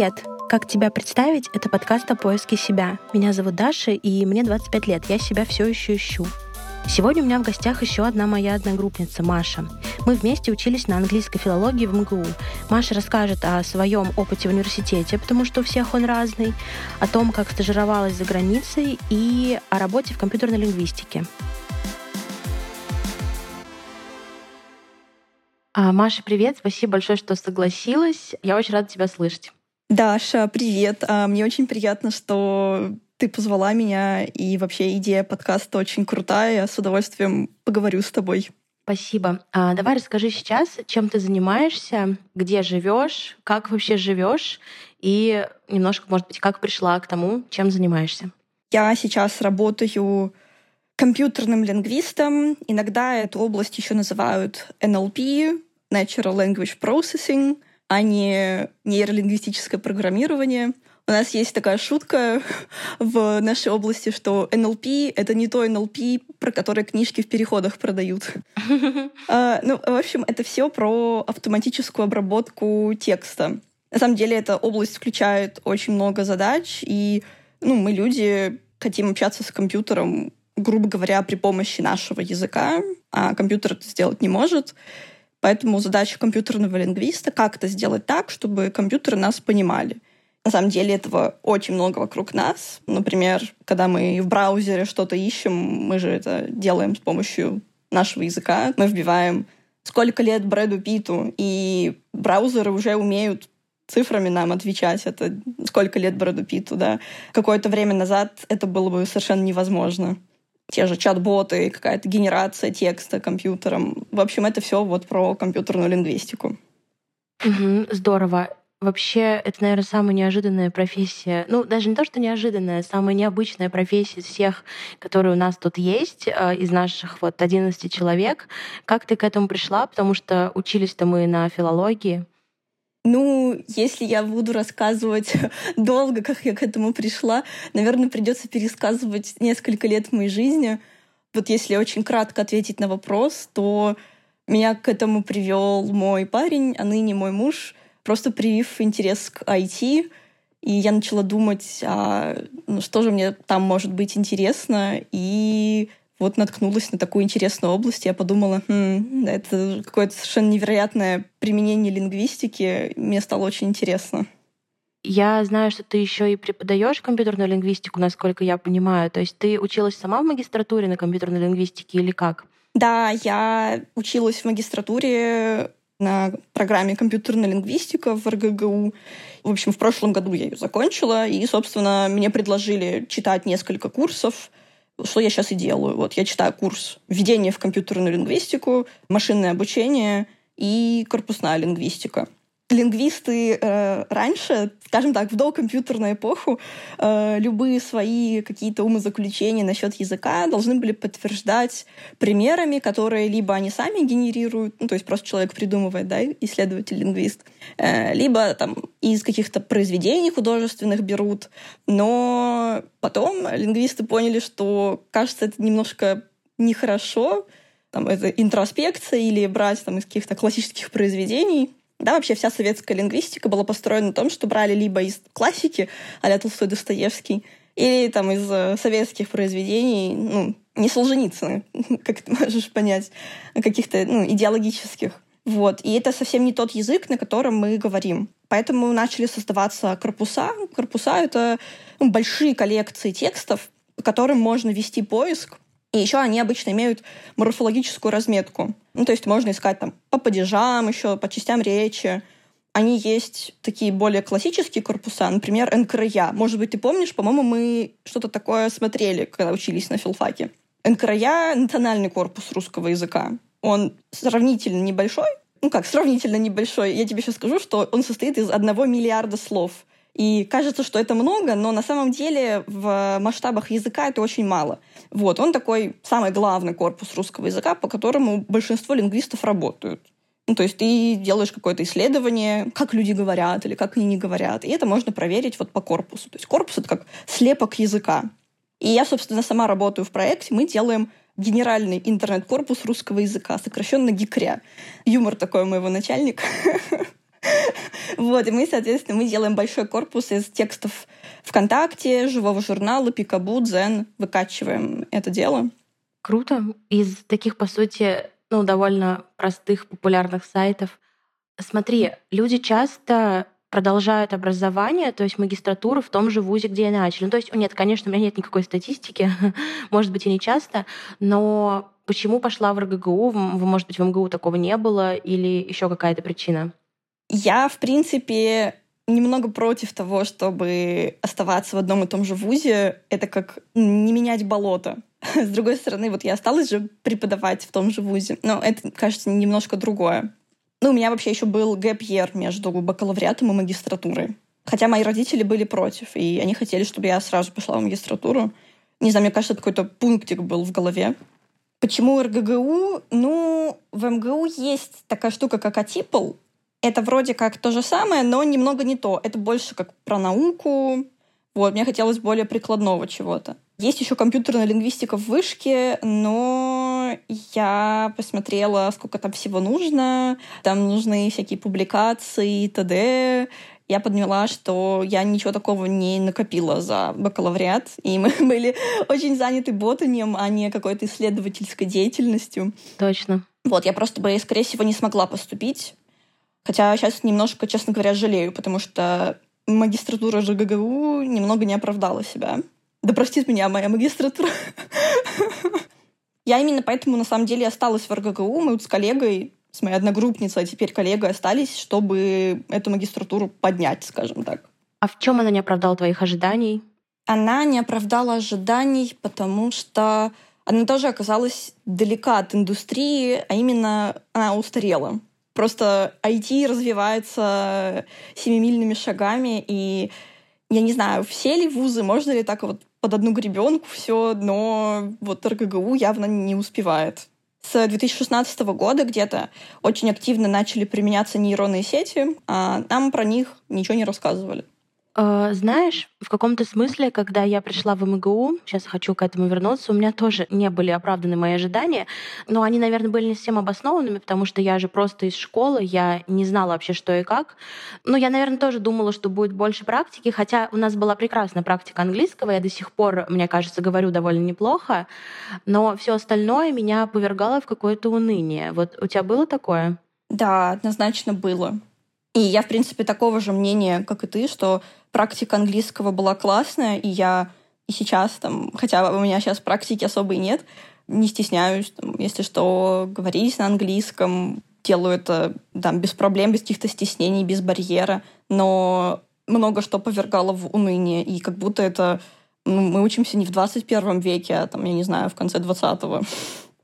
Привет! Как тебя представить? Это подкаст о поиске себя. Меня зовут Даша, и мне 25 лет. Я себя все еще ищу. Сегодня у меня в гостях еще одна моя одногруппница, Маша. Мы вместе учились на английской филологии в МГУ. Маша расскажет о своем опыте в университете, потому что у всех он разный, о том, как стажировалась за границей и о работе в компьютерной лингвистике. А, Маша, привет. Спасибо большое, что согласилась. Я очень рада тебя слышать. Даша, привет. А, мне очень приятно, что ты позвала меня, и вообще идея подкаста очень крутая. Я с удовольствием поговорю с тобой. Спасибо. А, давай расскажи сейчас, чем ты занимаешься, где живешь, как вообще живешь, и немножко, может быть, как пришла к тому, чем занимаешься. Я сейчас работаю компьютерным лингвистом. Иногда эту область еще называют NLP, Natural Language Processing, а не нейролингвистическое программирование. У нас есть такая шутка в нашей области, что NLP — это не то NLP, про которое книжки в переходах продают. А, ну, в общем, это все про автоматическую обработку текста. На самом деле эта область включает очень много задач, и ну, мы, люди, хотим общаться с компьютером грубо говоря, при помощи нашего языка, а компьютер это сделать не может. Поэтому задача компьютерного лингвиста — как это сделать так, чтобы компьютеры нас понимали. На самом деле этого очень много вокруг нас. Например, когда мы в браузере что-то ищем, мы же это делаем с помощью нашего языка. Мы вбиваем сколько лет Брэду Питу, и браузеры уже умеют цифрами нам отвечать, это сколько лет Брэду Питу, да. Какое-то время назад это было бы совершенно невозможно те же чат-боты, какая-то генерация текста компьютером. В общем, это все вот про компьютерную лингвистику. Угу, здорово. Вообще, это, наверное, самая неожиданная профессия. Ну, даже не то, что неожиданная, самая необычная профессия из всех, которые у нас тут есть, э, из наших вот 11 человек. Как ты к этому пришла? Потому что учились-то мы на филологии. Ну, если я буду рассказывать долго, как я к этому пришла, наверное, придется пересказывать несколько лет моей жизни. Вот если очень кратко ответить на вопрос, то меня к этому привел мой парень, а ныне мой муж, просто привив интерес к IT. И я начала думать, а, ну, что же мне там может быть интересно. И вот наткнулась на такую интересную область, я подумала, хм, это какое-то совершенно невероятное применение лингвистики, мне стало очень интересно. Я знаю, что ты еще и преподаешь компьютерную лингвистику, насколько я понимаю. То есть ты училась сама в магистратуре на компьютерной лингвистике или как? Да, я училась в магистратуре на программе компьютерная лингвистика в РГГУ. В общем, в прошлом году я ее закончила, и, собственно, мне предложили читать несколько курсов что я сейчас и делаю. Вот я читаю курс «Введение в компьютерную лингвистику», «Машинное обучение» и «Корпусная лингвистика» лингвисты э, раньше, скажем так, в докомпьютерную эпоху, э, любые свои какие-то умозаключения насчет языка должны были подтверждать примерами, которые либо они сами генерируют, ну, то есть просто человек придумывает, да, исследователь-лингвист, э, либо там из каких-то произведений художественных берут. Но потом лингвисты поняли, что, кажется, это немножко нехорошо, там, это интроспекция или брать там, из каких-то классических произведений, да, вообще вся советская лингвистика была построена на том, что брали либо из классики, а Толстой Достоевский, или там из э, советских произведений, ну, не Солженицына, как ты можешь понять, каких-то ну, идеологических. Вот. И это совсем не тот язык, на котором мы говорим. Поэтому начали создаваться корпуса. Корпуса — это ну, большие коллекции текстов, по которым можно вести поиск, и еще они обычно имеют морфологическую разметку. Ну, то есть можно искать там по падежам еще, по частям речи. Они есть такие более классические корпуса, например, НКРЯ. Может быть, ты помнишь, по-моему, мы что-то такое смотрели, когда учились на филфаке. НКРЯ — национальный корпус русского языка. Он сравнительно небольшой, ну как, сравнительно небольшой. Я тебе сейчас скажу, что он состоит из одного миллиарда слов. И кажется, что это много, но на самом деле в масштабах языка это очень мало. Вот, он такой самый главный корпус русского языка, по которому большинство лингвистов работают. Ну, то есть ты делаешь какое-то исследование, как люди говорят или как они не говорят, и это можно проверить вот по корпусу. То есть корпус — это как слепок языка. И я, собственно, сама работаю в проекте, мы делаем генеральный интернет-корпус русского языка, сокращенно ГИКРЯ. Юмор такой у моего начальника. Вот, и мы, соответственно, мы делаем большой корпус из текстов ВКонтакте, живого журнала, Пикабу, Дзен, выкачиваем это дело. Круто. Из таких, по сути, ну, довольно простых, популярных сайтов. Смотри, люди часто продолжают образование, то есть магистратуру в том же вузе, где и начали. Ну, то есть, нет, конечно, у меня нет никакой статистики, может быть, и не часто, но почему пошла в РГГУ? Может быть, в МГУ такого не было или еще какая-то причина? Я, в принципе, немного против того, чтобы оставаться в одном и том же вузе. Это как не менять болото. С другой стороны, вот я осталась же преподавать в том же вузе, но это, кажется, немножко другое. Ну, у меня вообще еще был гэп между бакалавриатом и магистратурой. Хотя мои родители были против, и они хотели, чтобы я сразу пошла в магистратуру. Не знаю, мне кажется, это какой-то пунктик был в голове. Почему РГГУ? Ну, в МГУ есть такая штука, как АТИПЛ. Это вроде как то же самое, но немного не то. Это больше как про науку. Вот, мне хотелось более прикладного чего-то. Есть еще компьютерная лингвистика в вышке, но я посмотрела, сколько там всего нужно. Там нужны всякие публикации, т.д. Я подняла, что я ничего такого не накопила за бакалавриат, и мы были очень заняты ботанием, а не какой-то исследовательской деятельностью. Точно. Вот, я просто бы, скорее всего, не смогла поступить. Хотя сейчас немножко, честно говоря, жалею, потому что магистратура ЖГГУ немного не оправдала себя. Да простит меня моя магистратура. Я именно поэтому, на самом деле, осталась в РГГУ. Мы вот с коллегой, с моей одногруппницей, а теперь коллегой остались, чтобы эту магистратуру поднять, скажем так. А в чем она не оправдала твоих ожиданий? Она не оправдала ожиданий, потому что она тоже оказалась далека от индустрии, а именно она устарела. Просто IT развивается семимильными шагами, и я не знаю, все ли вузы, можно ли так вот под одну гребенку все, но вот РГГУ явно не успевает. С 2016 года где-то очень активно начали применяться нейронные сети, а нам про них ничего не рассказывали. Э, знаешь, в каком-то смысле, когда я пришла в МГУ, сейчас хочу к этому вернуться, у меня тоже не были оправданы мои ожидания, но они, наверное, были не совсем обоснованными, потому что я же просто из школы, я не знала вообще, что и как. Но я, наверное, тоже думала, что будет больше практики, хотя у нас была прекрасная практика английского, я до сих пор, мне кажется, говорю довольно неплохо, но все остальное меня повергало в какое-то уныние. Вот у тебя было такое? Да, однозначно было. И я, в принципе, такого же мнения, как и ты, что практика английского была классная, и я и сейчас, там, хотя у меня сейчас практики особой нет, не стесняюсь, там, если что, говорить на английском, делаю это там, без проблем, без каких-то стеснений, без барьера, но много что повергало в уныние, и как будто это ну, мы учимся не в 21 веке, а там, я не знаю, в конце 20-го.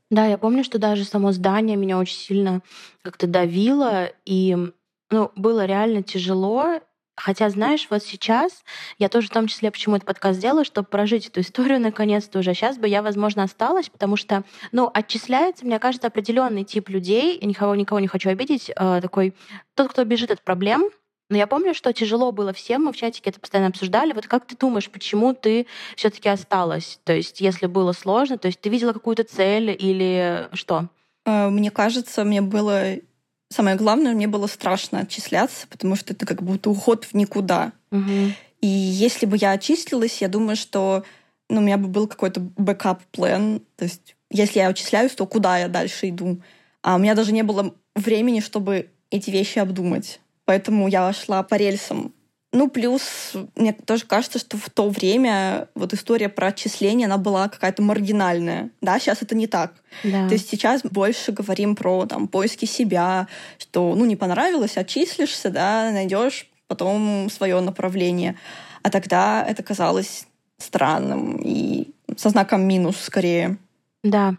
Да, я помню, что даже само здание меня очень сильно как-то давило, и ну, было реально тяжело. Хотя, знаешь, вот сейчас я тоже в том числе, почему этот подкаст сделала, чтобы прожить эту историю наконец-то уже. Сейчас бы я, возможно, осталась, потому что, ну, отчисляется, мне кажется, определенный тип людей, я никого, никого не хочу обидеть, э, такой, тот, кто бежит от проблем, но я помню, что тяжело было всем, мы в чатике это постоянно обсуждали. Вот как ты думаешь, почему ты все-таки осталась? То есть, если было сложно, то есть ты видела какую-то цель или что? Э, мне кажется, мне было Самое главное, мне было страшно отчисляться, потому что это как будто уход в никуда. Угу. И если бы я отчислилась, я думаю, что ну, у меня бы был какой-то backup plan. То есть, если я отчисляюсь, то куда я дальше иду? А у меня даже не было времени, чтобы эти вещи обдумать. Поэтому я шла по рельсам. Ну, плюс, мне тоже кажется, что в то время вот история про отчисление, она была какая-то маргинальная. Да, сейчас это не так. Да. То есть сейчас больше говорим про там, поиски себя, что, ну, не понравилось, отчислишься, да, найдешь потом свое направление. А тогда это казалось странным и со знаком минус скорее. Да.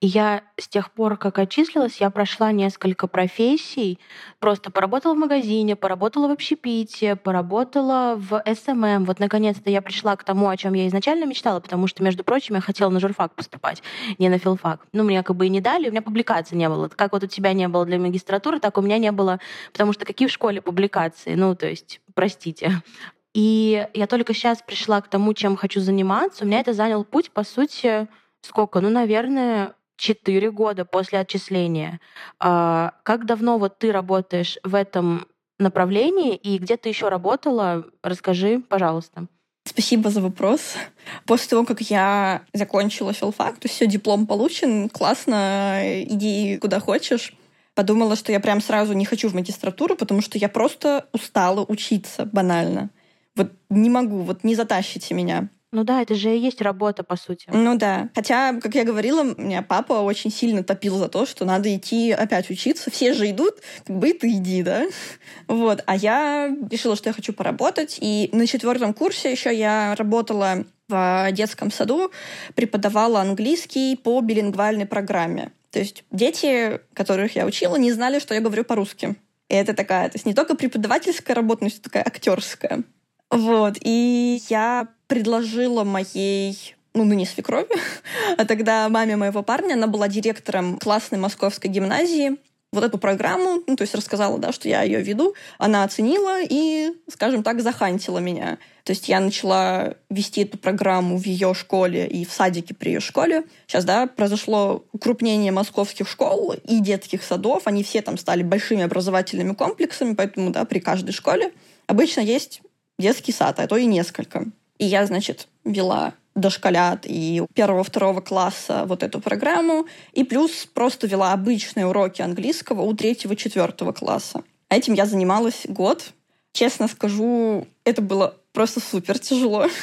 И я с тех пор, как отчислилась, я прошла несколько профессий. Просто поработала в магазине, поработала в общепите, поработала в SMM. Вот наконец-то я пришла к тому, о чем я изначально мечтала, потому что, между прочим, я хотела на журфак поступать, не на филфак. Ну, мне как бы и не дали, у меня публикаций не было. Как вот у тебя не было для магистратуры, так у меня не было, потому что какие в школе публикации? Ну, то есть, простите. И я только сейчас пришла к тому, чем хочу заниматься. У меня это занял путь, по сути, сколько? Ну, наверное, четыре года после отчисления. А, как давно вот ты работаешь в этом направлении и где ты еще работала? Расскажи, пожалуйста. Спасибо за вопрос. После того, как я закончила филфак, то все, диплом получен, классно, иди куда хочешь. Подумала, что я прям сразу не хочу в магистратуру, потому что я просто устала учиться банально. Вот не могу, вот не затащите меня. Ну да, это же и есть работа, по сути. Ну да. Хотя, как я говорила, меня папа очень сильно топил за то, что надо идти опять учиться. Все же идут, как бы ты иди, да? Вот. А я решила, что я хочу поработать. И на четвертом курсе еще я работала в детском саду, преподавала английский по билингвальной программе. То есть дети, которых я учила, не знали, что я говорю по-русски. И это такая, то есть не только преподавательская работа, но и такая актерская. Вот. И я предложила моей ну, ну не свекрови, а тогда маме моего парня, она была директором классной московской гимназии, вот эту программу, ну, то есть рассказала, да, что я ее веду, она оценила и, скажем так, захантила меня. То есть я начала вести эту программу в ее школе и в садике при ее школе. Сейчас, да, произошло укрупнение московских школ и детских садов. Они все там стали большими образовательными комплексами, поэтому, да, при каждой школе обычно есть детский сад, а то и несколько. И я, значит, вела дошколят и первого-второго класса вот эту программу, и плюс просто вела обычные уроки английского у третьего-четвертого класса. Этим я занималась год. Честно скажу, это было просто супер тяжело.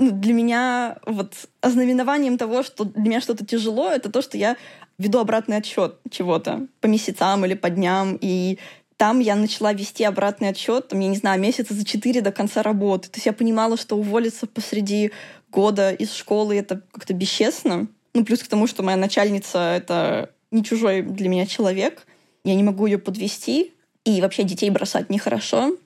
Ну, для меня вот ознаменованием того, что для меня что-то тяжело, это то, что я веду обратный отсчет чего-то по месяцам или по дням, и там я начала вести обратный отчет, там, я не знаю, месяца за четыре до конца работы. То есть я понимала, что уволиться посреди года из школы — это как-то бесчестно. Ну, плюс к тому, что моя начальница — это не чужой для меня человек. Я не могу ее подвести. И вообще детей бросать нехорошо.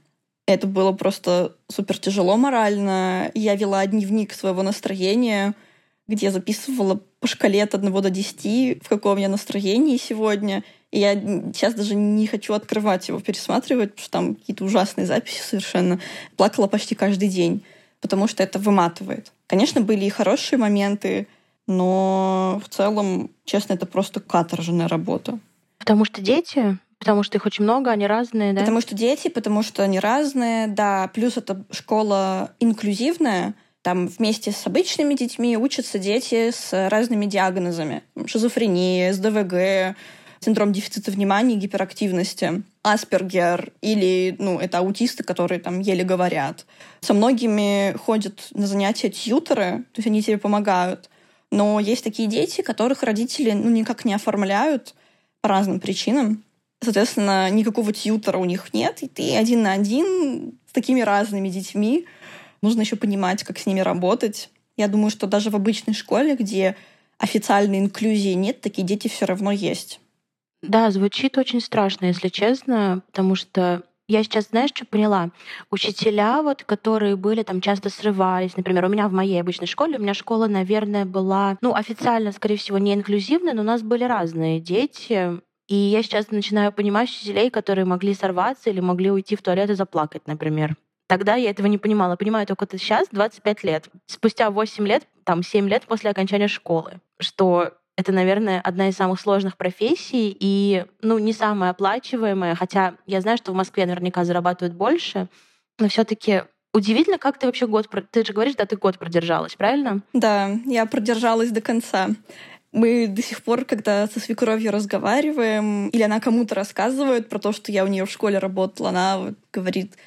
Это было просто супер тяжело морально. Я вела дневник своего настроения, где записывала по шкале от 1 до 10, в каком я настроении сегодня — и я сейчас даже не хочу открывать его, пересматривать, потому что там какие-то ужасные записи совершенно. Плакала почти каждый день, потому что это выматывает. Конечно, были и хорошие моменты, но в целом, честно, это просто каторжная работа. Потому что дети, потому что их очень много, они разные, да? Потому что дети, потому что они разные, да. Плюс это школа инклюзивная, там вместе с обычными детьми учатся дети с разными диагнозами. Шизофрения, СДВГ, синдром дефицита внимания и гиперактивности, Аспергер или, ну, это аутисты, которые там еле говорят. Со многими ходят на занятия тьютеры, то есть они тебе помогают. Но есть такие дети, которых родители ну, никак не оформляют по разным причинам. Соответственно, никакого тьютера у них нет, и ты один на один с такими разными детьми. Нужно еще понимать, как с ними работать. Я думаю, что даже в обычной школе, где официальной инклюзии нет, такие дети все равно есть. Да, звучит очень страшно, если честно, потому что я сейчас, знаешь, что поняла? Учителя, вот, которые были там часто срывались, например, у меня в моей обычной школе, у меня школа, наверное, была, ну, официально, скорее всего, не инклюзивная, но у нас были разные дети, и я сейчас начинаю понимать учителей, которые могли сорваться или могли уйти в туалет и заплакать, например. Тогда я этого не понимала. Понимаю только сейчас, 25 лет. Спустя 8 лет, там 7 лет после окончания школы, что это, наверное, одна из самых сложных профессий и, ну, не самая оплачиваемая, хотя я знаю, что в Москве наверняка зарабатывают больше, но все таки Удивительно, как ты вообще год... Ты же говоришь, да, ты год продержалась, правильно? Да, я продержалась до конца. Мы до сих пор, когда со свекровью разговариваем, или она кому-то рассказывает про то, что я у нее в школе работала, она вот говорит,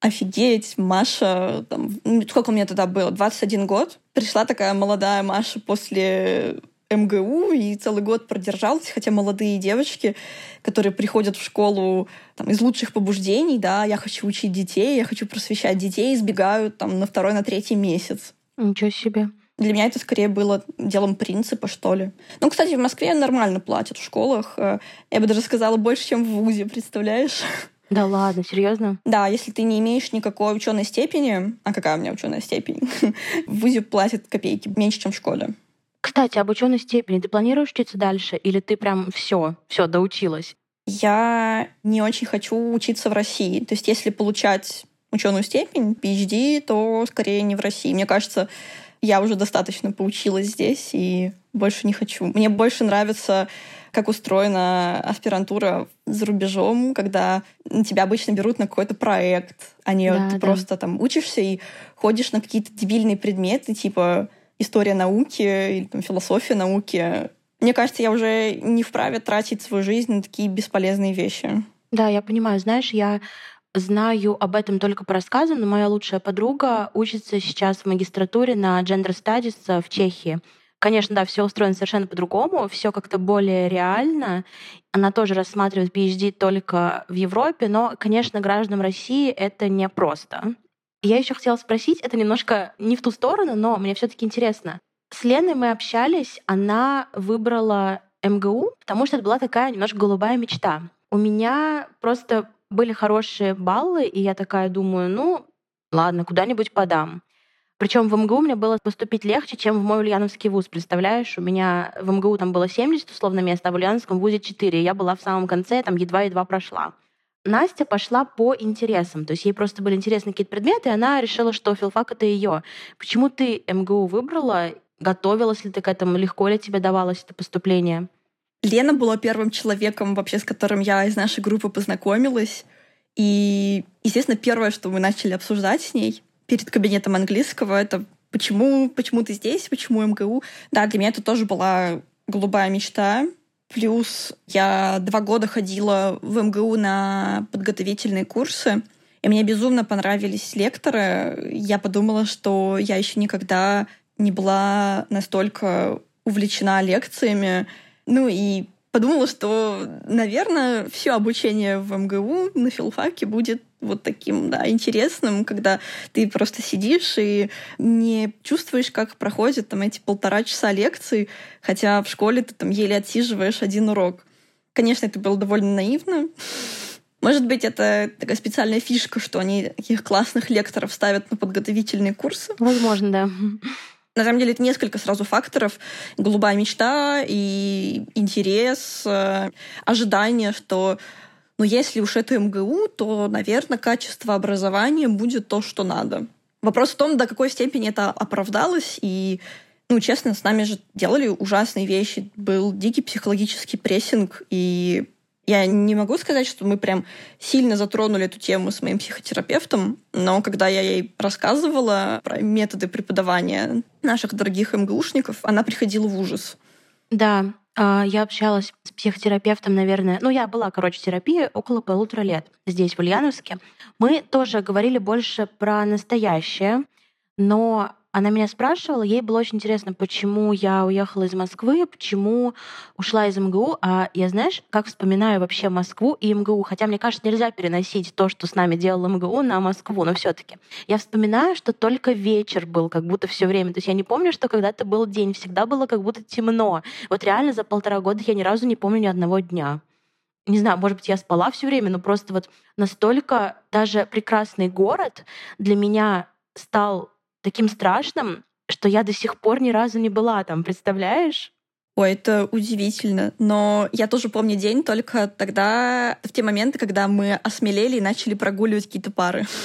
офигеть, Маша, там, ну, сколько меня тогда было, 21 год. Пришла такая молодая Маша после МГУ и целый год продержалась, хотя молодые девочки, которые приходят в школу там, из лучших побуждений, да, я хочу учить детей, я хочу просвещать детей, избегают там на второй, на третий месяц. Ничего себе. Для меня это скорее было делом принципа, что ли. Ну, кстати, в Москве нормально платят в школах. Э, я бы даже сказала, больше, чем в ВУЗе, представляешь? Да ладно, серьезно? Да, если ты не имеешь никакой ученой степени, а какая у меня ученая степень, в ВУЗе платят копейки, меньше, чем в школе. Кстати, об ученой степени. Ты планируешь учиться дальше или ты прям все, все доучилась? Я не очень хочу учиться в России. То есть, если получать ученую степень, PhD, то скорее не в России. Мне кажется, я уже достаточно поучилась здесь и больше не хочу. Мне больше нравится как устроена аспирантура за рубежом, когда тебя обычно берут на какой-то проект, а не да, ты да. просто там учишься и ходишь на какие-то дебильные предметы, типа история науки или там, философия науки. Мне кажется, я уже не вправе тратить свою жизнь на такие бесполезные вещи. Да, я понимаю. Знаешь, я знаю об этом только по рассказам, но моя лучшая подруга учится сейчас в магистратуре на Gender Studies в Чехии. Конечно, да, все устроено совершенно по-другому, все как-то более реально. Она тоже рассматривает PhD только в Европе, но, конечно, гражданам России это непросто. Я еще хотела спросить, это немножко не в ту сторону, но мне все-таки интересно. С Леной мы общались, она выбрала МГУ, потому что это была такая немножко голубая мечта. У меня просто были хорошие баллы, и я такая думаю, ну, ладно, куда-нибудь подам. Причем в МГУ мне было поступить легче, чем в мой Ульяновский вуз. Представляешь, у меня в МГУ там было 70 условно мест, а в Ульяновском вузе 4. Я была в самом конце, там едва-едва прошла. Настя пошла по интересам, то есть ей просто были интересны какие-то предметы, и она решила, что филфак — это ее. Почему ты МГУ выбрала? Готовилась ли ты к этому? Легко ли тебе давалось это поступление? Лена была первым человеком, вообще, с которым я из нашей группы познакомилась. И, естественно, первое, что мы начали обсуждать с ней — перед кабинетом английского. Это почему, почему ты здесь, почему МГУ. Да, для меня это тоже была голубая мечта. Плюс я два года ходила в МГУ на подготовительные курсы, и мне безумно понравились лекторы. Я подумала, что я еще никогда не была настолько увлечена лекциями. Ну и подумала, что, наверное, все обучение в МГУ на филфаке будет вот таким, да, интересным, когда ты просто сидишь и не чувствуешь, как проходят там эти полтора часа лекций, хотя в школе ты там еле отсиживаешь один урок. Конечно, это было довольно наивно. Может быть, это такая специальная фишка, что они таких классных лекторов ставят на подготовительные курсы. Возможно, да. На самом деле это несколько сразу факторов. Голубая мечта и интерес, э, ожидание, что ну, если уж это МГУ, то, наверное, качество образования будет то, что надо. Вопрос в том, до какой степени это оправдалось, и ну, честно, с нами же делали ужасные вещи. Был дикий психологический прессинг, и я не могу сказать, что мы прям сильно затронули эту тему с моим психотерапевтом, но когда я ей рассказывала про методы преподавания наших дорогих МГУшников, она приходила в ужас. Да, а, я общалась с психотерапевтом, наверное, ну, я была, короче, в терапии около полутора лет здесь, в Ульяновске. Мы тоже говорили больше про настоящее, но она меня спрашивала, ей было очень интересно, почему я уехала из Москвы, почему ушла из МГУ. А я, знаешь, как вспоминаю вообще Москву и МГУ, хотя мне кажется, нельзя переносить то, что с нами делал МГУ, на Москву, но все таки Я вспоминаю, что только вечер был, как будто все время. То есть я не помню, что когда-то был день, всегда было как будто темно. Вот реально за полтора года я ни разу не помню ни одного дня не знаю, может быть, я спала все время, но просто вот настолько даже прекрасный город для меня стал таким страшным, что я до сих пор ни разу не была там, представляешь? Ой, это удивительно. Но я тоже помню день только тогда, в те моменты, когда мы осмелели и начали прогуливать какие-то пары.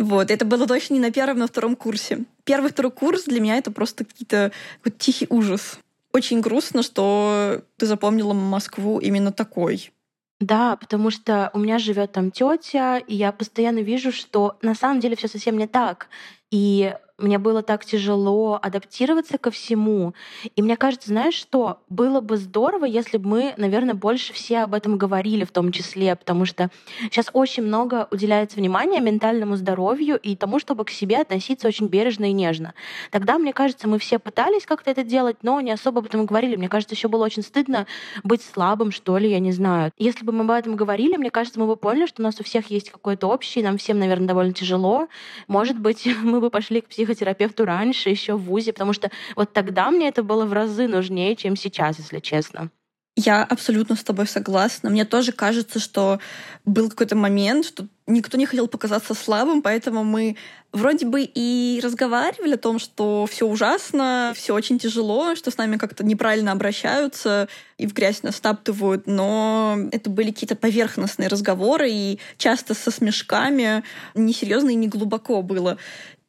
Вот, это было точно не на первом, на втором курсе. Первый, второй курс для меня это просто какие-то вот тихий ужас. Очень грустно, что ты запомнила Москву именно такой. Да, потому что у меня живет там тетя, и я постоянно вижу, что на самом деле все совсем не так. И мне было так тяжело адаптироваться ко всему. И мне кажется, знаешь что, было бы здорово, если бы мы, наверное, больше все об этом говорили в том числе, потому что сейчас очень много уделяется внимания ментальному здоровью и тому, чтобы к себе относиться очень бережно и нежно. Тогда, мне кажется, мы все пытались как-то это делать, но не особо об этом говорили. Мне кажется, еще было очень стыдно быть слабым, что ли, я не знаю. Если бы мы об этом говорили, мне кажется, мы бы поняли, что у нас у всех есть какой-то общий, нам всем, наверное, довольно тяжело. Может быть, мы бы пошли к психологу психотерапевту раньше, еще в ВУЗе, потому что вот тогда мне это было в разы нужнее, чем сейчас, если честно. Я абсолютно с тобой согласна. Мне тоже кажется, что был какой-то момент, что никто не хотел показаться слабым, поэтому мы вроде бы и разговаривали о том, что все ужасно, все очень тяжело, что с нами как-то неправильно обращаются и в грязь нас таптывают, но это были какие-то поверхностные разговоры и часто со смешками, несерьезно и не глубоко было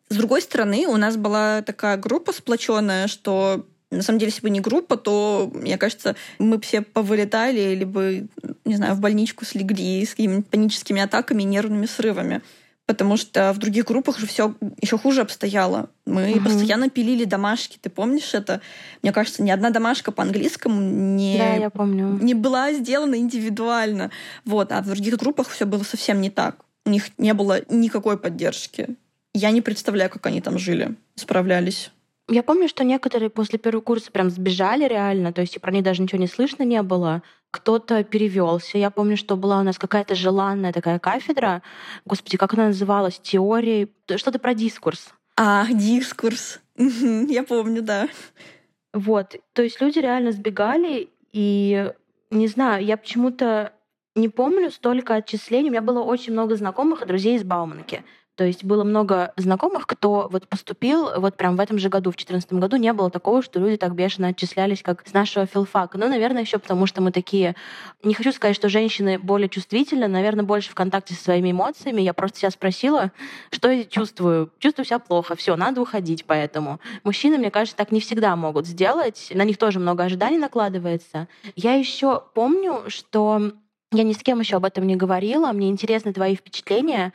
С другой стороны, у нас была такая группа сплоченная, что на самом деле, если бы не группа, то, мне кажется, мы бы все повылетали, либо, не знаю, в больничку слегли с какими-нибудь паническими атаками нервными срывами. Потому что в других группах же все еще хуже обстояло. Мы угу. постоянно пилили домашки. Ты помнишь это? Мне кажется, ни одна домашка по английскому не, да, я помню. не была сделана индивидуально. Вот. А в других группах все было совсем не так. У них не было никакой поддержки. Я не представляю, как они там жили, справлялись. Я помню, что некоторые после первого курса прям сбежали реально, то есть про них даже ничего не слышно не было. Кто-то перевелся. Я помню, что была у нас какая-то желанная такая кафедра. Господи, как она называлась? Теории. Что-то про дискурс. А, дискурс. Я помню, да. Вот. То есть люди реально сбегали, и не знаю, я почему-то не помню столько отчислений. У меня было очень много знакомых и друзей из Бауманки. То есть было много знакомых, кто вот поступил вот прям в этом же году, в 2014 году. Не было такого, что люди так бешено отчислялись, как с нашего филфака. Ну, наверное, еще потому, что мы такие... Не хочу сказать, что женщины более чувствительны, наверное, больше в контакте со своими эмоциями. Я просто себя спросила, что я чувствую. Чувствую себя плохо, все, надо уходить поэтому. Мужчины, мне кажется, так не всегда могут сделать. На них тоже много ожиданий накладывается. Я еще помню, что я ни с кем еще об этом не говорила. Мне интересны твои впечатления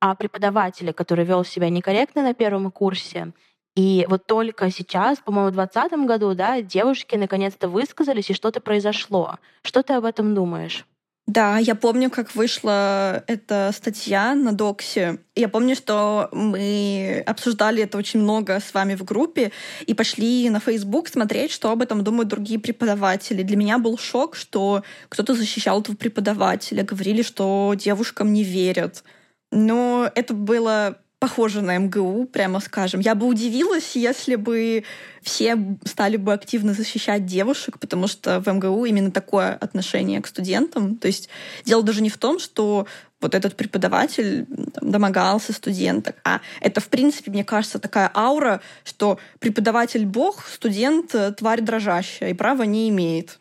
о преподавателе, который вел себя некорректно на первом курсе. И вот только сейчас, по-моему, в 2020 году, да, девушки наконец-то высказались, и что-то произошло. Что ты об этом думаешь? Да, я помню, как вышла эта статья на Доксе. Я помню, что мы обсуждали это очень много с вами в группе и пошли на Facebook смотреть, что об этом думают другие преподаватели. Для меня был шок, что кто-то защищал этого преподавателя, говорили, что девушкам не верят. Но это было похоже на МГУ, прямо скажем. Я бы удивилась, если бы все стали бы активно защищать девушек, потому что в МГУ именно такое отношение к студентам. То есть дело даже не в том, что вот этот преподаватель там, домогался студенток, а это, в принципе, мне кажется, такая аура, что преподаватель бог, студент э, тварь дрожащая и права не имеет.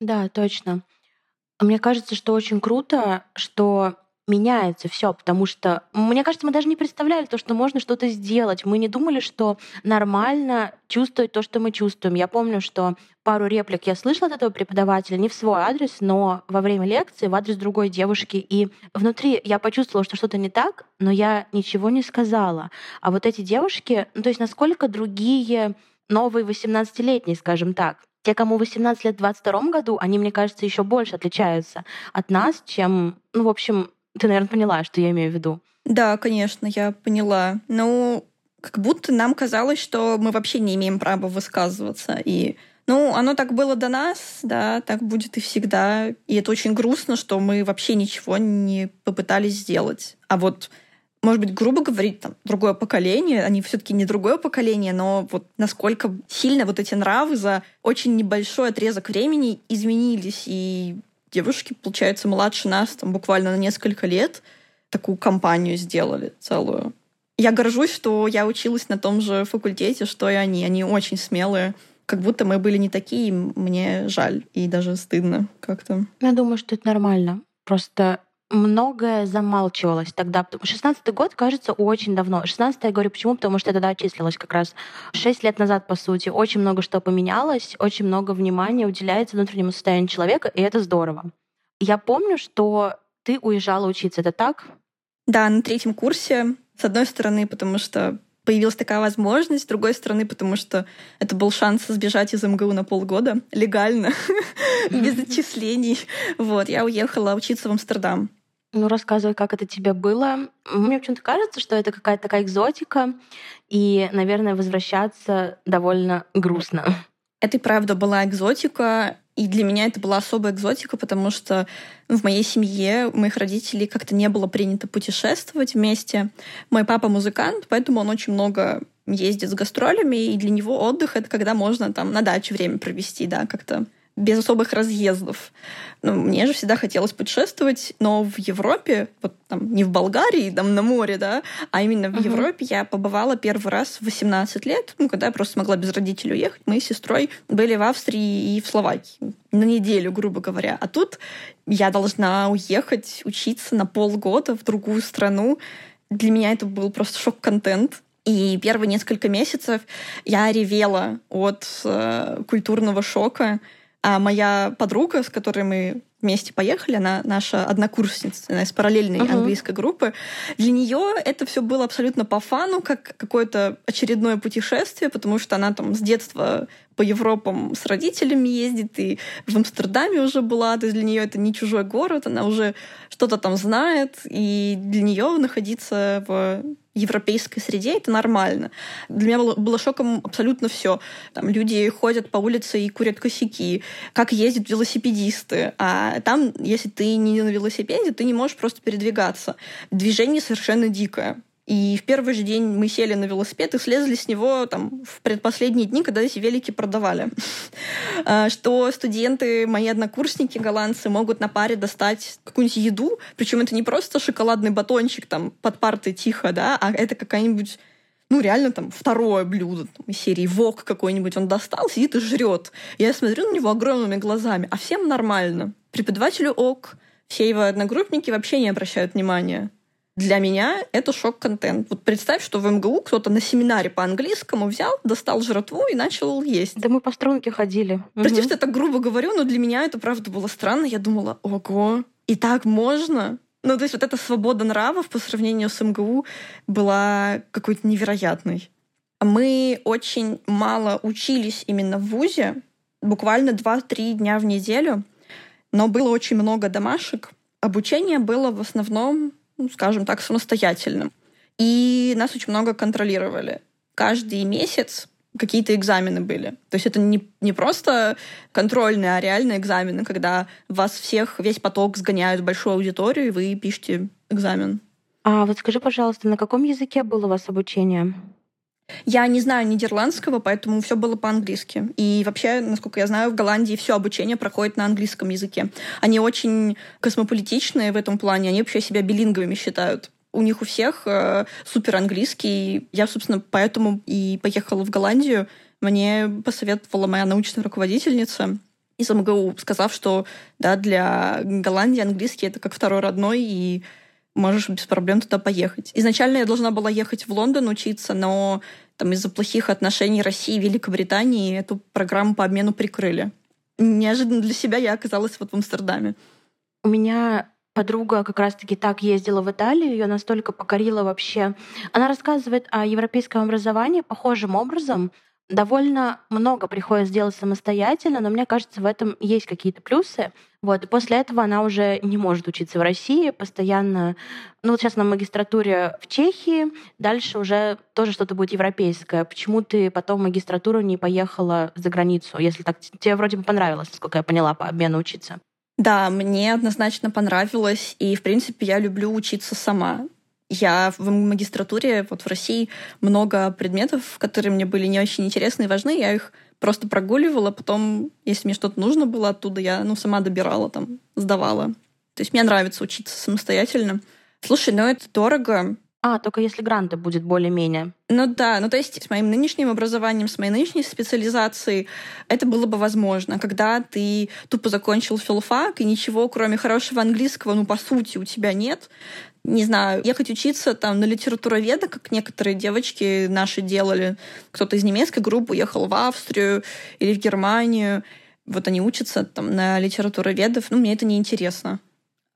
Да, точно. Мне кажется, что очень круто, что меняется все, потому что, мне кажется, мы даже не представляли то, что можно что-то сделать. Мы не думали, что нормально чувствовать то, что мы чувствуем. Я помню, что пару реплик я слышала от этого преподавателя, не в свой адрес, но во время лекции в адрес другой девушки. И внутри я почувствовала, что что-то не так, но я ничего не сказала. А вот эти девушки, ну, то есть насколько другие новые 18-летние, скажем так, те, кому 18 лет в 22 году, они, мне кажется, еще больше отличаются от нас, чем, ну, в общем, ты, наверное, поняла, что я имею в виду. Да, конечно, я поняла. Ну, как будто нам казалось, что мы вообще не имеем права высказываться. И, ну, оно так было до нас, да, так будет и всегда. И это очень грустно, что мы вообще ничего не попытались сделать. А вот может быть, грубо говорить, там, другое поколение, они все-таки не другое поколение, но вот насколько сильно вот эти нравы за очень небольшой отрезок времени изменились, и девушки, получается, младше нас там буквально на несколько лет такую компанию сделали целую. Я горжусь, что я училась на том же факультете, что и они. Они очень смелые. Как будто мы были не такие, мне жаль и даже стыдно как-то. Я думаю, что это нормально. Просто многое замалчивалось тогда. 16-й год кажется очень давно. 16 я говорю почему? Потому что я тогда отчислилась как раз 6 лет назад, по сути. Очень много что поменялось, очень много внимания уделяется внутреннему состоянию человека, и это здорово. Я помню, что ты уезжала учиться, это так? Да, на третьем курсе. С одной стороны, потому что появилась такая возможность, с другой стороны, потому что это был шанс сбежать из МГУ на полгода легально, без отчислений. Вот, я уехала учиться в Амстердам. Ну, рассказывай, как это тебе было. Мне почему-то кажется, что это какая-то такая экзотика, и, наверное, возвращаться довольно грустно. Это и правда была экзотика, и для меня это была особая экзотика, потому что в моей семье у моих родителей как-то не было принято путешествовать вместе. Мой папа музыкант, поэтому он очень много ездит с гастролями, и для него отдых — это когда можно там на даче время провести, да, как-то без особых разъездов. Ну, мне же всегда хотелось путешествовать, но в Европе, вот там не в Болгарии, там на море, да, а именно в uh-huh. Европе я побывала первый раз в 18 лет, ну, когда я просто смогла без родителей уехать. Мы с сестрой были в Австрии и в Словакии на неделю, грубо говоря. А тут я должна уехать учиться на полгода в другую страну. Для меня это был просто шок-контент. И первые несколько месяцев я ревела от э, культурного шока. А моя подруга, с которой мы вместе поехали, она наша однокурсница, она из параллельной uh-huh. английской группы. Для нее это все было абсолютно по фану, как какое-то очередное путешествие, потому что она там с детства по Европам с родителями ездит, и в Амстердаме уже была, то есть для нее это не чужой город, она уже что-то там знает, и для нее находиться в европейской среде это нормально. Для меня было, было шоком абсолютно все. Там люди ходят по улице и курят косяки, как ездят велосипедисты. А там, если ты не на велосипеде, ты не можешь просто передвигаться. Движение совершенно дикое. И в первый же день мы сели на велосипед и слезли с него там, в предпоследние дни, когда эти велики продавали. А, что студенты, мои однокурсники голландцы, могут на паре достать какую-нибудь еду, причем это не просто шоколадный батончик там под партой тихо, да, а это какая-нибудь ну, реально там второе блюдо там, из серии вок какой-нибудь он достал, сидит и жрет. Я смотрю на него огромными глазами, а всем нормально. Преподавателю ок, все его одногруппники вообще не обращают внимания. Для меня это шок-контент. Вот представь, что в МГУ кто-то на семинаре по английскому взял, достал жратву и начал есть. Да мы по струнке ходили. Прости, угу. что я так грубо говорю, но для меня это правда было странно. Я думала, ого, и так можно? Ну, то есть вот эта свобода нравов по сравнению с МГУ была какой-то невероятной. Мы очень мало учились именно в ВУЗе, буквально 2-3 дня в неделю, но было очень много домашек. Обучение было в основном ну, скажем так, самостоятельным. И нас очень много контролировали. Каждый месяц какие-то экзамены были. То есть это не, не просто контрольные, а реальные экзамены, когда вас всех, весь поток сгоняют в большую аудиторию, и вы пишете экзамен. А вот скажи, пожалуйста, на каком языке было у вас обучение? Я не знаю нидерландского, поэтому все было по-английски. И вообще, насколько я знаю, в Голландии все обучение проходит на английском языке. Они очень космополитичные в этом плане, они вообще себя билинговыми считают. У них у всех э, супер английский. Я, собственно, поэтому и поехала в Голландию. Мне посоветовала моя научная руководительница из МГУ, сказав, что да, для Голландии английский это как второй родной, и можешь без проблем туда поехать. Изначально я должна была ехать в Лондон учиться, но там из-за плохих отношений России и Великобритании эту программу по обмену прикрыли. Неожиданно для себя я оказалась вот в Амстердаме. У меня подруга как раз-таки так ездила в Италию, ее настолько покорила вообще. Она рассказывает о европейском образовании похожим образом, довольно много приходится делать самостоятельно, но мне кажется, в этом есть какие-то плюсы. Вот. После этого она уже не может учиться в России, постоянно... Ну вот сейчас на магистратуре в Чехии, дальше уже тоже что-то будет европейское. Почему ты потом в магистратуру не поехала за границу, если так тебе вроде бы понравилось, насколько я поняла, по обмену учиться? Да, мне однозначно понравилось, и, в принципе, я люблю учиться сама. Я в магистратуре вот в России много предметов, которые мне были не очень интересны и важны, я их просто прогуливала, потом, если мне что-то нужно было оттуда, я ну, сама добирала, там, сдавала. То есть мне нравится учиться самостоятельно. Слушай, ну это дорого. А, только если гранты будет более-менее. Ну да, ну то есть с моим нынешним образованием, с моей нынешней специализацией это было бы возможно. Когда ты тупо закончил филфак, и ничего, кроме хорошего английского, ну по сути у тебя нет, не знаю, ехать учиться там на литературоведа, как некоторые девочки наши делали. Кто-то из немецкой группы уехал в Австрию или в Германию. Вот они учатся там на литературоведов. Ну, мне это не интересно.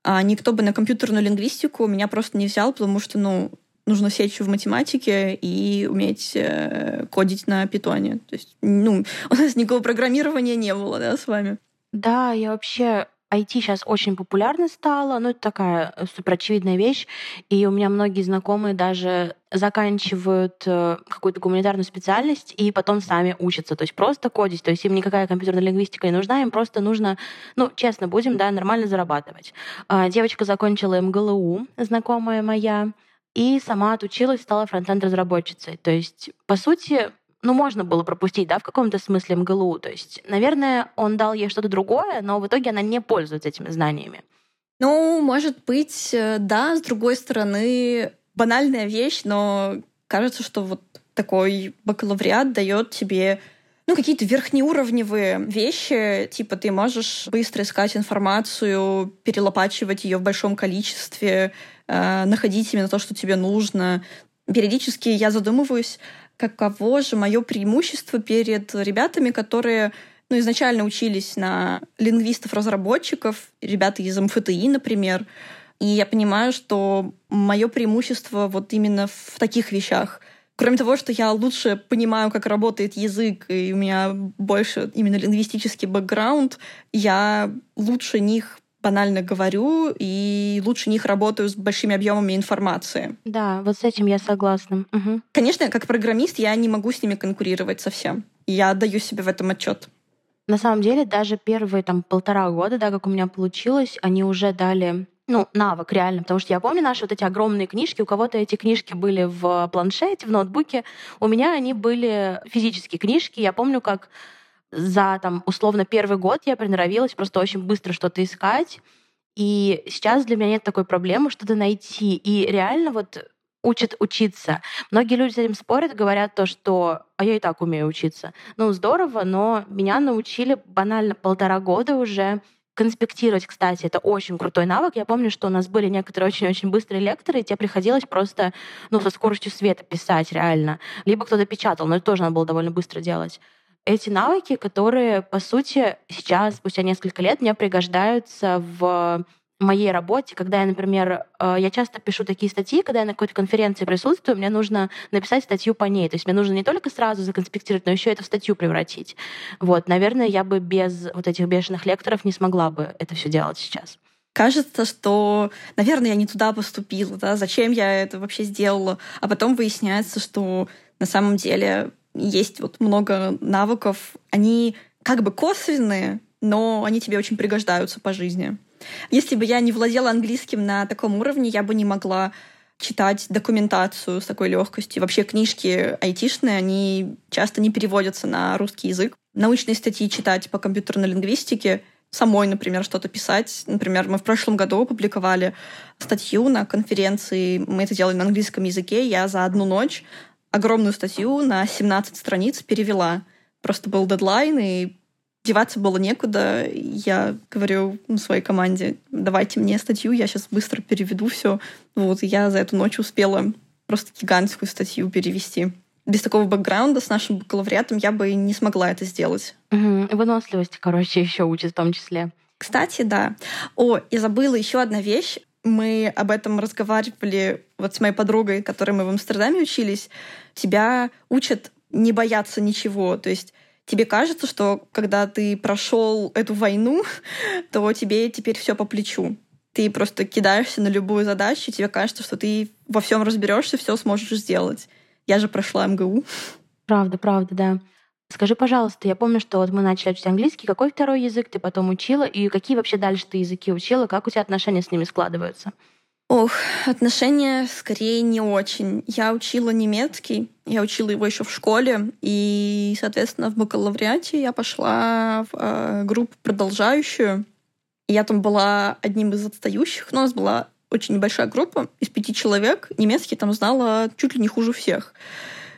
А никто бы на компьютерную лингвистику меня просто не взял, потому что, ну, нужно сечь в математике и уметь э, кодить на питоне. То есть, ну, у нас никакого программирования не было, да, с вами. Да, я вообще IT сейчас очень популярно стало, ну, это такая э, супер очевидная вещь, и у меня многие знакомые даже заканчивают э, какую-то гуманитарную специальность и потом сами учатся, то есть просто кодить, то есть им никакая компьютерная лингвистика не нужна, им просто нужно, ну, честно будем, да, нормально зарабатывать. А, девочка закончила МГЛУ, знакомая моя, и сама отучилась, стала фронтенд-разработчицей. То есть, по сути, ну, можно было пропустить, да, в каком-то смысле МГЛУ. То есть, наверное, он дал ей что-то другое, но в итоге она не пользуется этими знаниями. Ну, может быть, э, да, с другой стороны, банальная вещь, но кажется, что вот такой бакалавриат дает тебе ну, какие-то верхнеуровневые вещи, типа ты можешь быстро искать информацию, перелопачивать ее в большом количестве, э, находить именно то, что тебе нужно Периодически я задумываюсь, каково же мое преимущество перед ребятами, которые ну, изначально учились на лингвистов-разработчиков, ребята из МФТИ, например. И я понимаю, что мое преимущество вот именно в таких вещах. Кроме того, что я лучше понимаю, как работает язык, и у меня больше именно лингвистический бэкграунд, я лучше них банально говорю и лучше них работаю с большими объемами информации. Да, вот с этим я согласна. Угу. Конечно, как программист я не могу с ними конкурировать совсем. Я отдаю себе в этом отчет. На самом деле, даже первые там полтора года, да, как у меня получилось, они уже дали ну, навык реально, потому что я помню наши вот эти огромные книжки, у кого-то эти книжки были в планшете, в ноутбуке, у меня они были физические книжки, я помню, как за там условно первый год я приноровилась просто очень быстро что-то искать, и сейчас для меня нет такой проблемы что-то найти, и реально вот учат учиться. Многие люди с этим спорят, говорят то, что «а я и так умею учиться». Ну, здорово, но меня научили банально полтора года уже конспектировать, кстати, это очень крутой навык. Я помню, что у нас были некоторые очень-очень быстрые лекторы, и тебе приходилось просто ну, со скоростью света писать реально. Либо кто-то печатал, но это тоже надо было довольно быстро делать. Эти навыки, которые, по сути, сейчас, спустя несколько лет, мне пригождаются в моей работе, когда я, например, э, я часто пишу такие статьи, когда я на какой-то конференции присутствую, мне нужно написать статью по ней. То есть мне нужно не только сразу законспектировать, но еще это в статью превратить. Вот, наверное, я бы без вот этих бешеных лекторов не смогла бы это все делать сейчас. Кажется, что, наверное, я не туда поступила, да, зачем я это вообще сделала, а потом выясняется, что на самом деле есть вот много навыков, они как бы косвенные, но они тебе очень пригождаются по жизни. Если бы я не владела английским на таком уровне, я бы не могла читать документацию с такой легкостью. Вообще книжки айтишные, они часто не переводятся на русский язык. Научные статьи читать по компьютерной лингвистике, самой, например, что-то писать. Например, мы в прошлом году опубликовали статью на конференции, мы это делали на английском языке, я за одну ночь огромную статью на 17 страниц перевела. Просто был дедлайн, и деваться было некуда. Я говорю своей команде, давайте мне статью, я сейчас быстро переведу все. Вот, я за эту ночь успела просто гигантскую статью перевести. Без такого бэкграунда с нашим бакалавриатом я бы не смогла это сделать. Угу. Выносливости, короче, еще учат в том числе. Кстати, да. О, я забыла еще одна вещь. Мы об этом разговаривали вот с моей подругой, которой мы в Амстердаме учились. Тебя учат не бояться ничего. То есть тебе кажется, что когда ты прошел эту войну, то тебе теперь все по плечу. Ты просто кидаешься на любую задачу, и тебе кажется, что ты во всем разберешься, все сможешь сделать. Я же прошла МГУ. Правда, правда, да. Скажи, пожалуйста, я помню, что вот мы начали учить английский. Какой второй язык ты потом учила? И какие вообще дальше ты языки учила? Как у тебя отношения с ними складываются? Ох, отношения скорее не очень. Я учила немецкий, я учила его еще в школе, и, соответственно, в бакалавриате я пошла в э, группу продолжающую. Я там была одним из отстающих, но у нас была очень небольшая группа из пяти человек. Немецкий там знала чуть ли не хуже всех.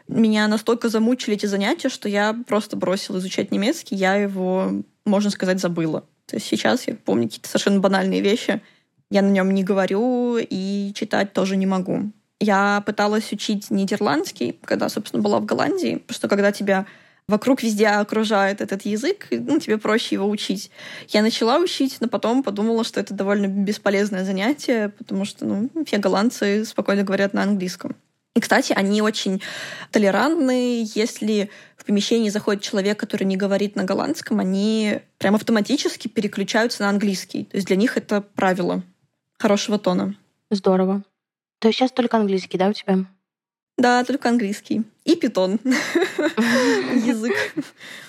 Меня настолько замучили эти занятия, что я просто бросила изучать немецкий, я его, можно сказать, забыла. То есть сейчас я помню какие-то совершенно банальные вещи — я на нем не говорю и читать тоже не могу. Я пыталась учить нидерландский, когда, собственно, была в Голландии, потому что когда тебя вокруг везде окружает этот язык, ну, тебе проще его учить. Я начала учить, но потом подумала, что это довольно бесполезное занятие, потому что ну, все голландцы спокойно говорят на английском. И, кстати, они очень толерантные. Если в помещении заходит человек, который не говорит на голландском, они прям автоматически переключаются на английский. То есть для них это правило хорошего тона. Здорово. То есть сейчас только английский, да, у тебя? Да, только английский. И питон. Язык.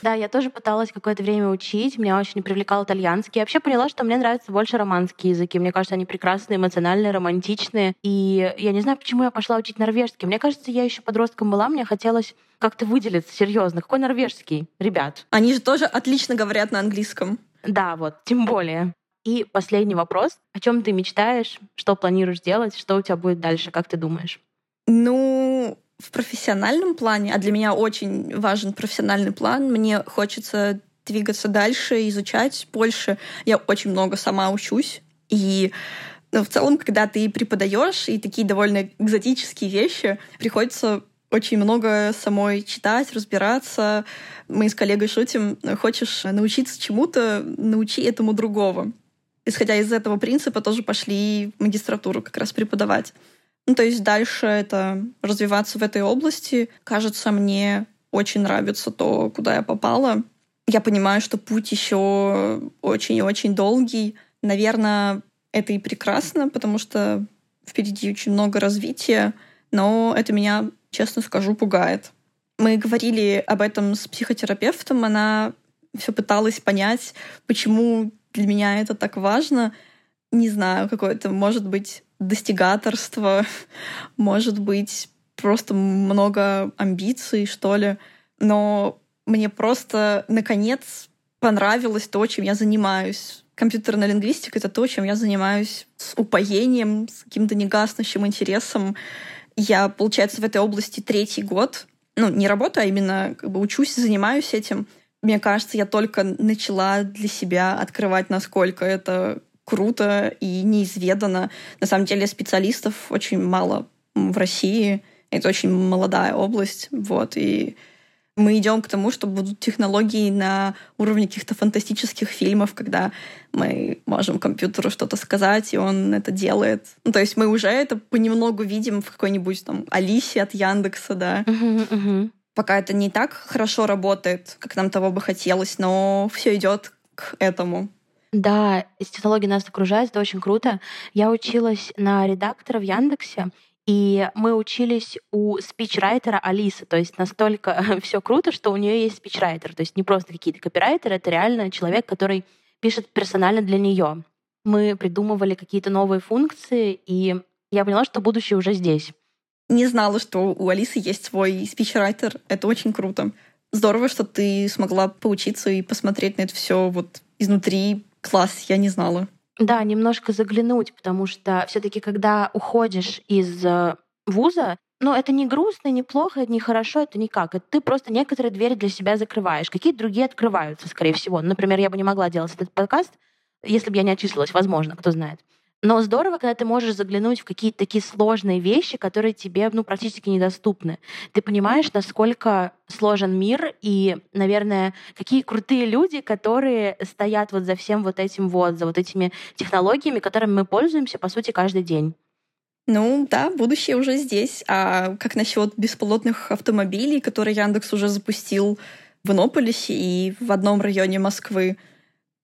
Да, я тоже пыталась какое-то время учить. Меня очень привлекал итальянский. Я вообще поняла, что мне нравятся больше романские языки. Мне кажется, они прекрасные, эмоциональные, романтичные. И я не знаю, почему я пошла учить норвежский. Мне кажется, я еще подростком была, мне хотелось как-то выделиться серьезно. Какой норвежский, ребят? Они же тоже отлично говорят на английском. Да, вот, тем более. И последний вопрос. О чем ты мечтаешь? Что планируешь делать? Что у тебя будет дальше? Как ты думаешь? Ну, в профессиональном плане, а для меня очень важен профессиональный план, мне хочется двигаться дальше, изучать больше. Я очень много сама учусь. И Но в целом, когда ты преподаешь и такие довольно экзотические вещи, приходится очень много самой читать, разбираться. Мы с коллегой шутим, хочешь научиться чему-то, научи этому другого. Исходя из этого принципа, тоже пошли в магистратуру как раз преподавать. Ну, то есть дальше это развиваться в этой области. Кажется, мне очень нравится то, куда я попала. Я понимаю, что путь еще очень и очень долгий. Наверное, это и прекрасно, потому что впереди очень много развития, но это меня честно скажу, пугает. Мы говорили об этом с психотерапевтом, она все пыталась понять, почему для меня это так важно. Не знаю, какое-то, может быть, достигаторство, может быть, просто много амбиций, что ли. Но мне просто, наконец, понравилось то, чем я занимаюсь. Компьютерная лингвистика — это то, чем я занимаюсь с упоением, с каким-то негаснущим интересом. Я, получается, в этой области третий год. Ну, не работаю, а именно как бы учусь, занимаюсь этим. Мне кажется, я только начала для себя открывать, насколько это круто и неизведанно. На самом деле специалистов очень мало в России. Это очень молодая область. Вот, и мы идем к тому, что будут технологии на уровне каких-то фантастических фильмов, когда мы можем компьютеру что-то сказать, и он это делает. Ну, то есть мы уже это понемногу видим в какой-нибудь там Алисе от Яндекса, да. Uh-huh, uh-huh. Пока это не так хорошо работает, как нам того бы хотелось, но все идет к этому. Да, технологии нас окружают, это очень круто. Я училась на редактора в Яндексе, и мы учились у спичрайтера Алисы, то есть настолько все круто, что у нее есть спичрайтер, то есть не просто какие-то копирайтеры, это реально человек, который пишет персонально для нее. Мы придумывали какие-то новые функции, и я поняла, что будущее уже здесь. Не знала, что у Алисы есть свой спичрайтер. Это очень круто. Здорово, что ты смогла поучиться и посмотреть на это все вот изнутри. Класс, я не знала. Да, немножко заглянуть, потому что все-таки, когда уходишь из э, вуза, ну, это не грустно, не плохо, не хорошо, это никак. Это ты просто некоторые двери для себя закрываешь. Какие-то другие открываются, скорее всего. Например, я бы не могла делать этот подкаст, если бы я не отчислилась, возможно, кто знает. Но здорово, когда ты можешь заглянуть в какие-то такие сложные вещи, которые тебе ну, практически недоступны. Ты понимаешь, насколько сложен мир и, наверное, какие крутые люди, которые стоят вот за всем вот этим вот, за вот этими технологиями, которыми мы пользуемся, по сути, каждый день. Ну да, будущее уже здесь. А как насчет беспилотных автомобилей, которые Яндекс уже запустил в Иннополисе и в одном районе Москвы?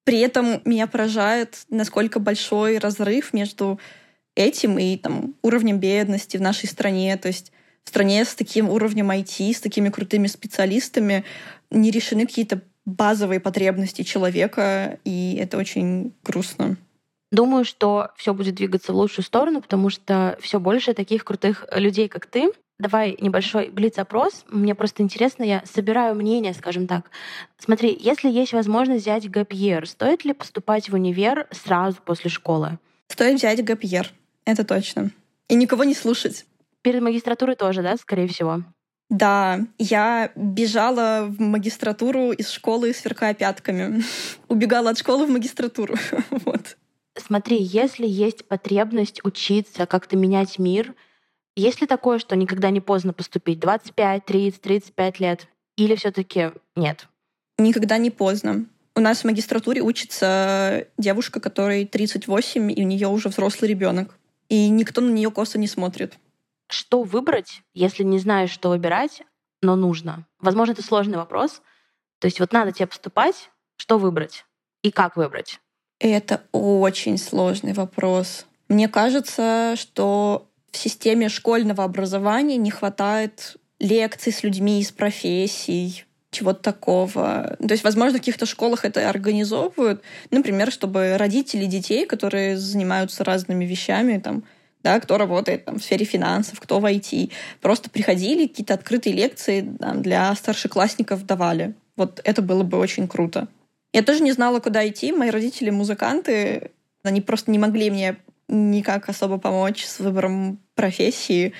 При этом меня поражает, насколько большой разрыв между этим и там, уровнем бедности в нашей стране. То есть в стране с таким уровнем IT, с такими крутыми специалистами не решены какие-то базовые потребности человека, и это очень грустно. Думаю, что все будет двигаться в лучшую сторону, потому что все больше таких крутых людей, как ты, Давай небольшой блиц-опрос. Мне просто интересно, я собираю мнение, скажем так. Смотри, если есть возможность взять ГПР, стоит ли поступать в универ сразу после школы? Стоит взять ГПР, это точно. И никого не слушать. Перед магистратурой тоже, да, скорее всего? Да, я бежала в магистратуру из школы, сверкая пятками. Убегала от школы в магистратуру. вот. Смотри, если есть потребность учиться, как-то менять мир — есть ли такое, что никогда не поздно поступить? 25, 30, 35 лет? Или все таки нет? Никогда не поздно. У нас в магистратуре учится девушка, которой 38, и у нее уже взрослый ребенок. И никто на нее косо не смотрит. Что выбрать, если не знаешь, что выбирать, но нужно? Возможно, это сложный вопрос. То есть вот надо тебе поступать, что выбрать? И как выбрать? Это очень сложный вопрос. Мне кажется, что в системе школьного образования не хватает лекций с людьми из профессий, чего-то такого. То есть, возможно, в каких-то школах это организовывают, например, чтобы родители детей, которые занимаются разными вещами, там, да, кто работает там, в сфере финансов, кто в IT, просто приходили, какие-то открытые лекции там, для старшеклассников давали. Вот это было бы очень круто. Я тоже не знала, куда идти. Мои родители музыканты, они просто не могли мне никак особо помочь с выбором профессии,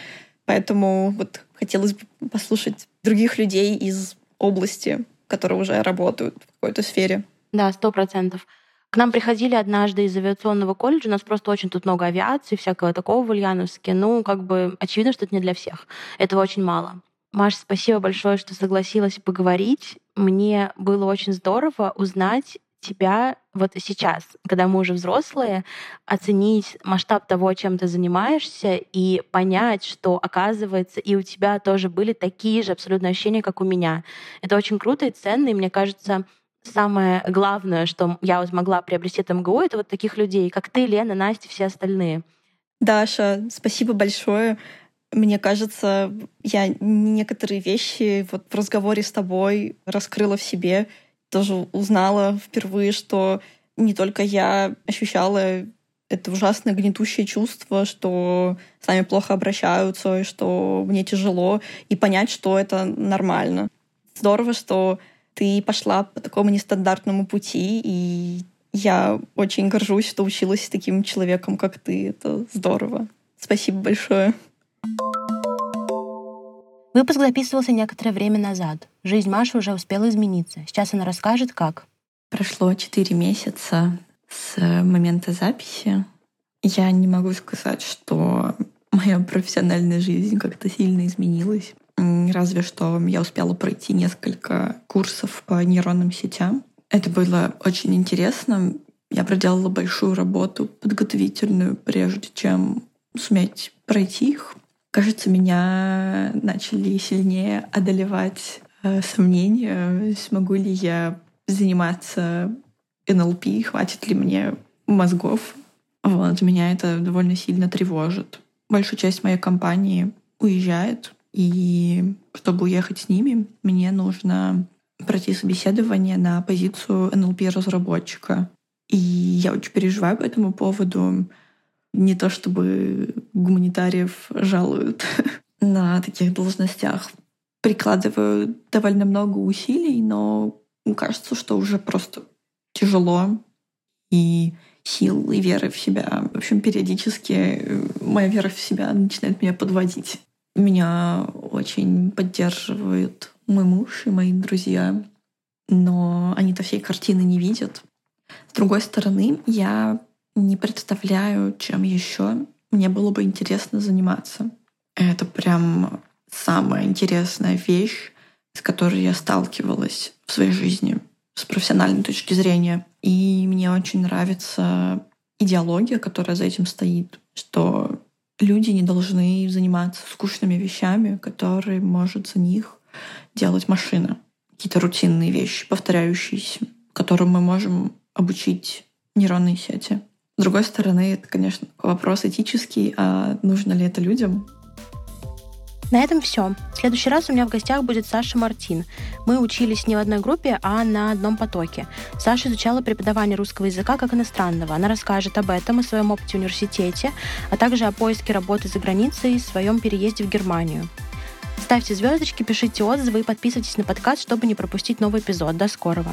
поэтому вот хотелось бы послушать других людей из области, которые уже работают в какой-то сфере. Да, сто процентов. К нам приходили однажды из авиационного колледжа, у нас просто очень тут много авиации, всякого такого в Ульяновске. Ну, как бы очевидно, что это не для всех. Этого очень мало. Маш, спасибо большое, что согласилась поговорить. Мне было очень здорово узнать тебя вот сейчас, когда мы уже взрослые, оценить масштаб того, чем ты занимаешься, и понять, что, оказывается, и у тебя тоже были такие же абсолютно ощущения, как у меня. Это очень круто и ценно, и мне кажется, самое главное, что я вот смогла приобрести от МГУ, это вот таких людей, как ты, Лена, Настя, все остальные. Daша, спасибо большое. Мне кажется, я некоторые вещи вот в разговоре с тобой раскрыла в себе, тоже узнала впервые, что не только я ощущала это ужасное гнетущее чувство, что с нами плохо обращаются, и что мне тяжело, и понять, что это нормально. Здорово, что ты пошла по такому нестандартному пути, и я очень горжусь, что училась с таким человеком, как ты. Это здорово. Спасибо большое. Выпуск записывался некоторое время назад. Жизнь Маши уже успела измениться. Сейчас она расскажет, как. Прошло четыре месяца с момента записи. Я не могу сказать, что моя профессиональная жизнь как-то сильно изменилась. Разве что я успела пройти несколько курсов по нейронным сетям. Это было очень интересно. Я проделала большую работу подготовительную, прежде чем суметь пройти их. Кажется, меня начали сильнее одолевать сомнения, смогу ли я заниматься НЛП, хватит ли мне мозгов. Вот, меня это довольно сильно тревожит. Большая часть моей компании уезжает и чтобы уехать с ними, мне нужно пройти собеседование на позицию NLP-разработчика. И я очень переживаю по этому поводу. Не то чтобы гуманитариев жалуют на таких должностях. Прикладываю довольно много усилий, но кажется, что уже просто тяжело. И сил, и веры в себя. В общем, периодически моя вера в себя начинает меня подводить. Меня очень поддерживают мой муж и мои друзья, но они-то всей картины не видят. С другой стороны, я не представляю, чем еще мне было бы интересно заниматься. Это прям самая интересная вещь, с которой я сталкивалась в своей жизни с профессиональной точки зрения. И мне очень нравится идеология, которая за этим стоит, что люди не должны заниматься скучными вещами, которые может за них делать машина. Какие-то рутинные вещи, повторяющиеся, которым мы можем обучить нейронные сети. С другой стороны, это, конечно, вопрос этический, а нужно ли это людям? На этом все. В следующий раз у меня в гостях будет Саша Мартин. Мы учились не в одной группе, а на одном потоке. Саша изучала преподавание русского языка как иностранного. Она расскажет об этом, о своем опыте в университете, а также о поиске работы за границей и своем переезде в Германию. Ставьте звездочки, пишите отзывы и подписывайтесь на подкаст, чтобы не пропустить новый эпизод. До скорого!